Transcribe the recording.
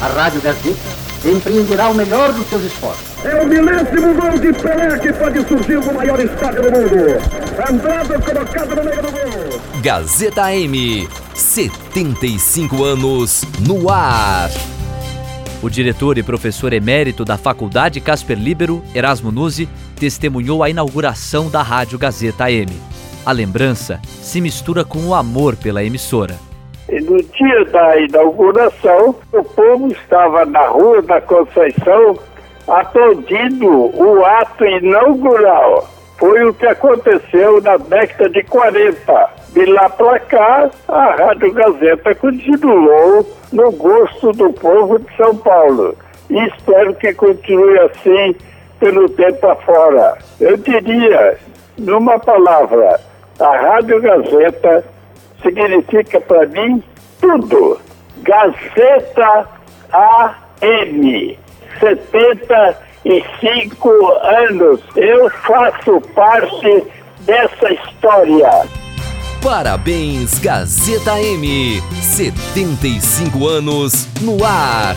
a Rádio Gazeta empreenderá o melhor dos seus esforços. É o milésimo gol de Pelé que pode surgir no maior estádio do mundo. Andrade colocado no meio do gol. Gazeta M, 75 anos no ar. O diretor e professor emérito da Faculdade Casper Libero, Erasmo Nuzzi, testemunhou a inauguração da Rádio Gazeta M. A lembrança se mistura com o amor pela emissora. E no dia da inauguração, o povo estava na Rua da Conceição aplaudindo o ato inaugural. Foi o que aconteceu na década de 40. De lá para cá, a Rádio Gazeta continuou no gosto do povo de São Paulo. E espero que continue assim pelo tempo afora. Eu diria, numa palavra, a Rádio Gazeta significa para mim tudo. Gazeta AM, 75 anos. Eu faço parte dessa história. Parabéns, Gazeta M, 75 anos no ar.